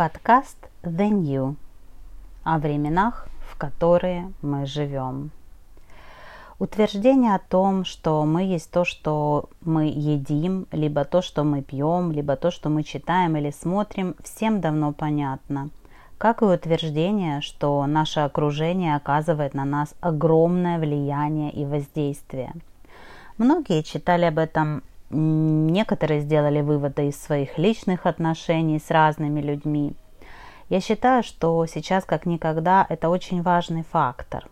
Подкаст The New о временах, в которые мы живем. Утверждение о том, что мы есть то, что мы едим, либо то, что мы пьем, либо то, что мы читаем или смотрим, всем давно понятно. Как и утверждение, что наше окружение оказывает на нас огромное влияние и воздействие. Многие читали об этом Некоторые сделали выводы из своих личных отношений с разными людьми. Я считаю, что сейчас как никогда это очень важный фактор.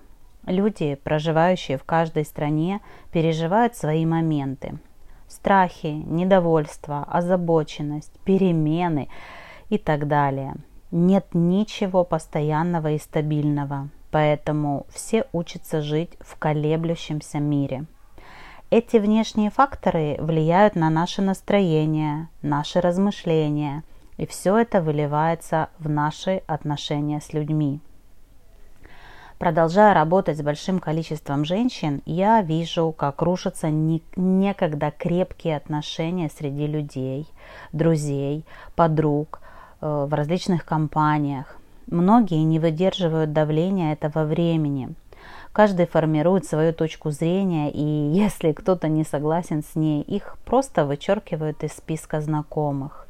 Люди, проживающие в каждой стране, переживают свои моменты. Страхи, недовольство, озабоченность, перемены и так далее. Нет ничего постоянного и стабильного, поэтому все учатся жить в колеблющемся мире – эти внешние факторы влияют на наше настроение, наши размышления, и все это выливается в наши отношения с людьми. Продолжая работать с большим количеством женщин, я вижу, как рушатся некогда крепкие отношения среди людей, друзей, подруг, э, в различных компаниях. Многие не выдерживают давления этого времени – Каждый формирует свою точку зрения, и если кто-то не согласен с ней, их просто вычеркивают из списка знакомых.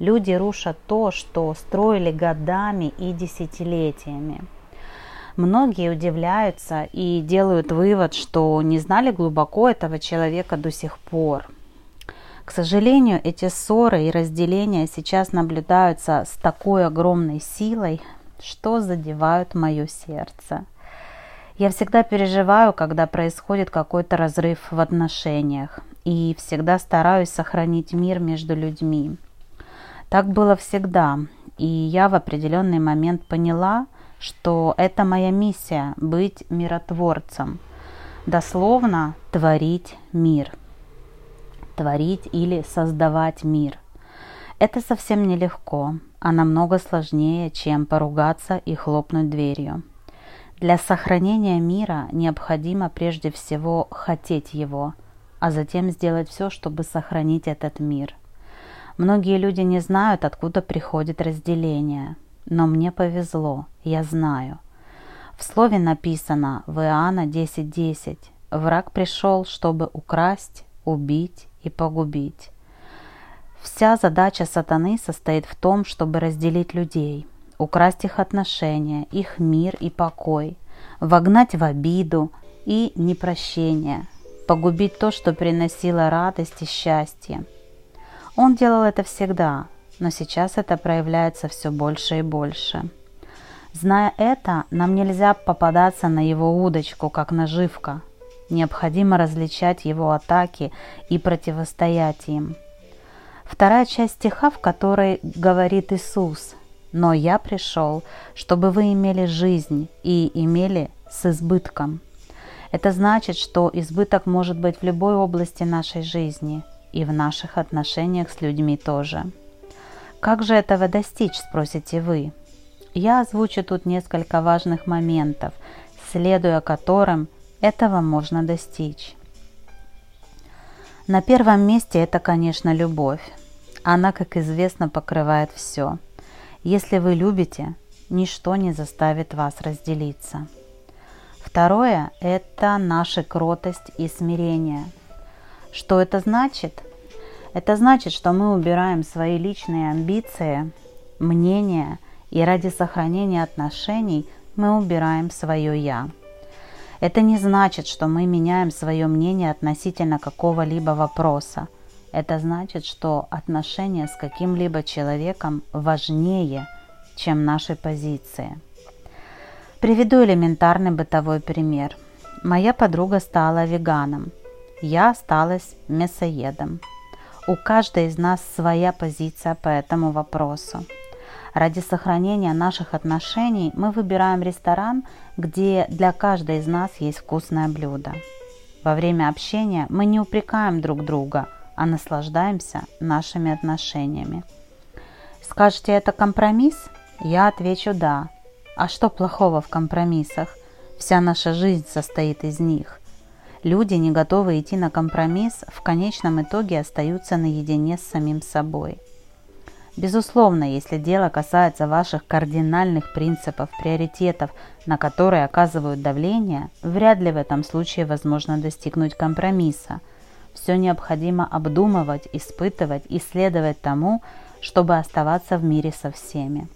Люди рушат то, что строили годами и десятилетиями. Многие удивляются и делают вывод, что не знали глубоко этого человека до сих пор. К сожалению, эти ссоры и разделения сейчас наблюдаются с такой огромной силой, что задевают мое сердце. Я всегда переживаю, когда происходит какой-то разрыв в отношениях, и всегда стараюсь сохранить мир между людьми. Так было всегда, и я в определенный момент поняла, что это моя миссия – быть миротворцем, дословно творить мир, творить или создавать мир. Это совсем нелегко, а намного сложнее, чем поругаться и хлопнуть дверью. Для сохранения мира необходимо прежде всего хотеть его, а затем сделать все, чтобы сохранить этот мир. Многие люди не знают, откуда приходит разделение, но мне повезло, я знаю. В слове написано в Иоанна 10.10 10, «Враг пришел, чтобы украсть, убить и погубить». Вся задача сатаны состоит в том, чтобы разделить людей – украсть их отношения, их мир и покой, вогнать в обиду и непрощение, погубить то, что приносило радость и счастье. Он делал это всегда, но сейчас это проявляется все больше и больше. Зная это, нам нельзя попадаться на его удочку, как наживка. Необходимо различать его атаки и противостоять им. Вторая часть стиха, в которой говорит Иисус – но я пришел, чтобы вы имели жизнь и имели с избытком. Это значит, что избыток может быть в любой области нашей жизни и в наших отношениях с людьми тоже. Как же этого достичь, спросите вы? Я озвучу тут несколько важных моментов, следуя которым этого можно достичь. На первом месте это, конечно, любовь. Она, как известно, покрывает все – если вы любите, ничто не заставит вас разделиться. Второе – это наша кротость и смирение. Что это значит? Это значит, что мы убираем свои личные амбиции, мнения, и ради сохранения отношений мы убираем свое «я». Это не значит, что мы меняем свое мнение относительно какого-либо вопроса – это значит, что отношения с каким-либо человеком важнее, чем наши позиции. Приведу элементарный бытовой пример. Моя подруга стала веганом, я осталась мясоедом. У каждой из нас своя позиция по этому вопросу. Ради сохранения наших отношений мы выбираем ресторан, где для каждой из нас есть вкусное блюдо. Во время общения мы не упрекаем друг друга – а наслаждаемся нашими отношениями. Скажете, это компромисс? Я отвечу «да». А что плохого в компромиссах? Вся наша жизнь состоит из них. Люди, не готовые идти на компромисс, в конечном итоге остаются наедине с самим собой. Безусловно, если дело касается ваших кардинальных принципов, приоритетов, на которые оказывают давление, вряд ли в этом случае возможно достигнуть компромисса. Все необходимо обдумывать, испытывать, исследовать тому, чтобы оставаться в мире со всеми.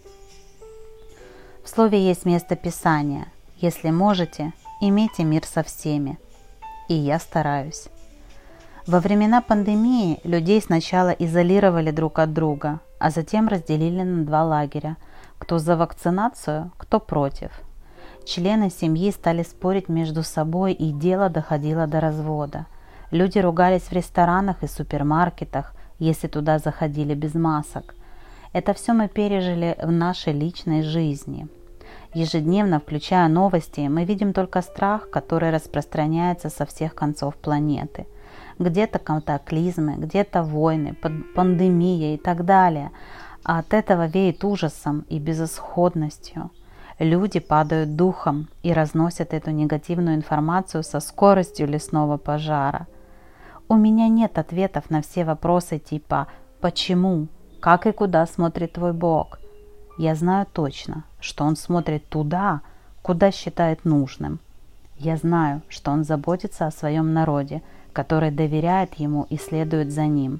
В слове есть место Писания. Если можете, имейте мир со всеми. И я стараюсь. Во времена пандемии людей сначала изолировали друг от друга, а затем разделили на два лагеря – кто за вакцинацию, кто против. Члены семьи стали спорить между собой, и дело доходило до развода. Люди ругались в ресторанах и супермаркетах, если туда заходили без масок. Это все мы пережили в нашей личной жизни. Ежедневно, включая новости, мы видим только страх, который распространяется со всех концов планеты – где-то катаклизмы, где-то войны, пандемия и так далее. А от этого веет ужасом и безысходностью. Люди падают духом и разносят эту негативную информацию со скоростью лесного пожара. У меня нет ответов на все вопросы типа «почему?», «как и куда смотрит твой Бог?». Я знаю точно, что Он смотрит туда, куда считает нужным. Я знаю, что Он заботится о своем народе – который доверяет ему и следует за ним.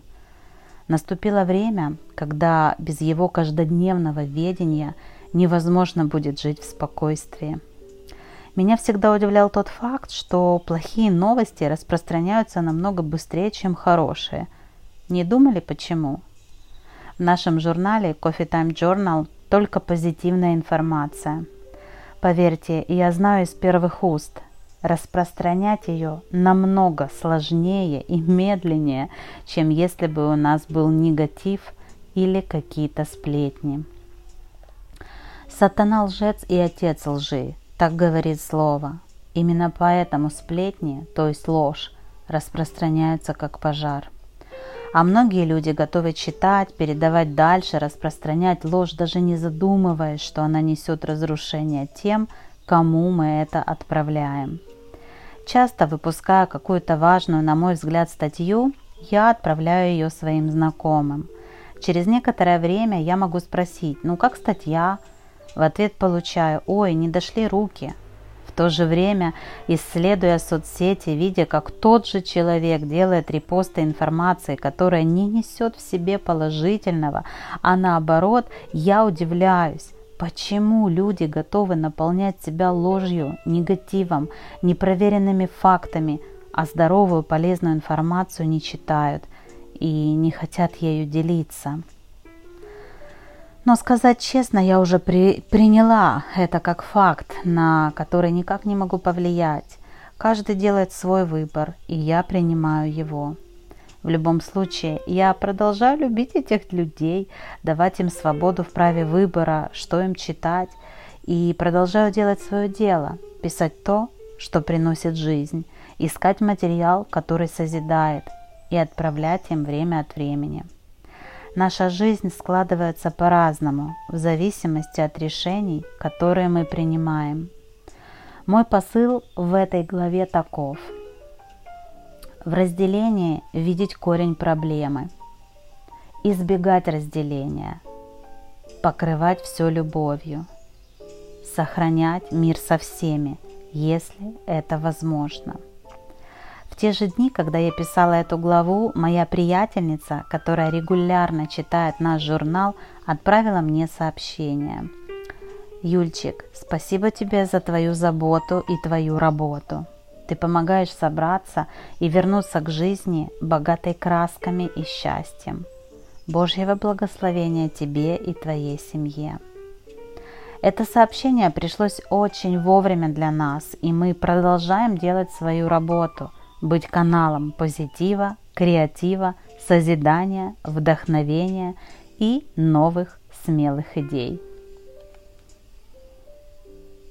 Наступило время, когда без его каждодневного ведения невозможно будет жить в спокойствии. Меня всегда удивлял тот факт, что плохие новости распространяются намного быстрее, чем хорошие. Не думали почему? В нашем журнале Coffee Time Journal только позитивная информация. Поверьте, я знаю из первых уст – распространять ее намного сложнее и медленнее, чем если бы у нас был негатив или какие-то сплетни. Сатана лжец и отец лжи, так говорит слово. Именно поэтому сплетни, то есть ложь, распространяются как пожар. А многие люди готовы читать, передавать дальше, распространять ложь, даже не задумываясь, что она несет разрушение тем, кому мы это отправляем. Часто выпуская какую-то важную, на мой взгляд, статью, я отправляю ее своим знакомым. Через некоторое время я могу спросить, ну как статья? В ответ получаю, ой, не дошли руки. В то же время, исследуя соцсети, видя, как тот же человек делает репосты информации, которая не несет в себе положительного, а наоборот, я удивляюсь, Почему люди готовы наполнять себя ложью, негативом, непроверенными фактами, а здоровую полезную информацию не читают и не хотят ею делиться? Но сказать честно, я уже при, приняла это как факт, на который никак не могу повлиять. Каждый делает свой выбор, и я принимаю его. В любом случае, я продолжаю любить этих людей, давать им свободу в праве выбора, что им читать, и продолжаю делать свое дело, писать то, что приносит жизнь, искать материал, который созидает, и отправлять им время от времени. Наша жизнь складывается по-разному, в зависимости от решений, которые мы принимаем. Мой посыл в этой главе таков – в разделении видеть корень проблемы. Избегать разделения. Покрывать все любовью. Сохранять мир со всеми, если это возможно. Те же дни, когда я писала эту главу, моя приятельница, которая регулярно читает наш журнал, отправила мне сообщение. Юльчик, спасибо тебе за твою заботу и твою работу. Ты помогаешь собраться и вернуться к жизни, богатой красками и счастьем. Божьего благословения тебе и твоей семье. Это сообщение пришлось очень вовремя для нас, и мы продолжаем делать свою работу, быть каналом позитива, креатива, созидания, вдохновения и новых смелых идей.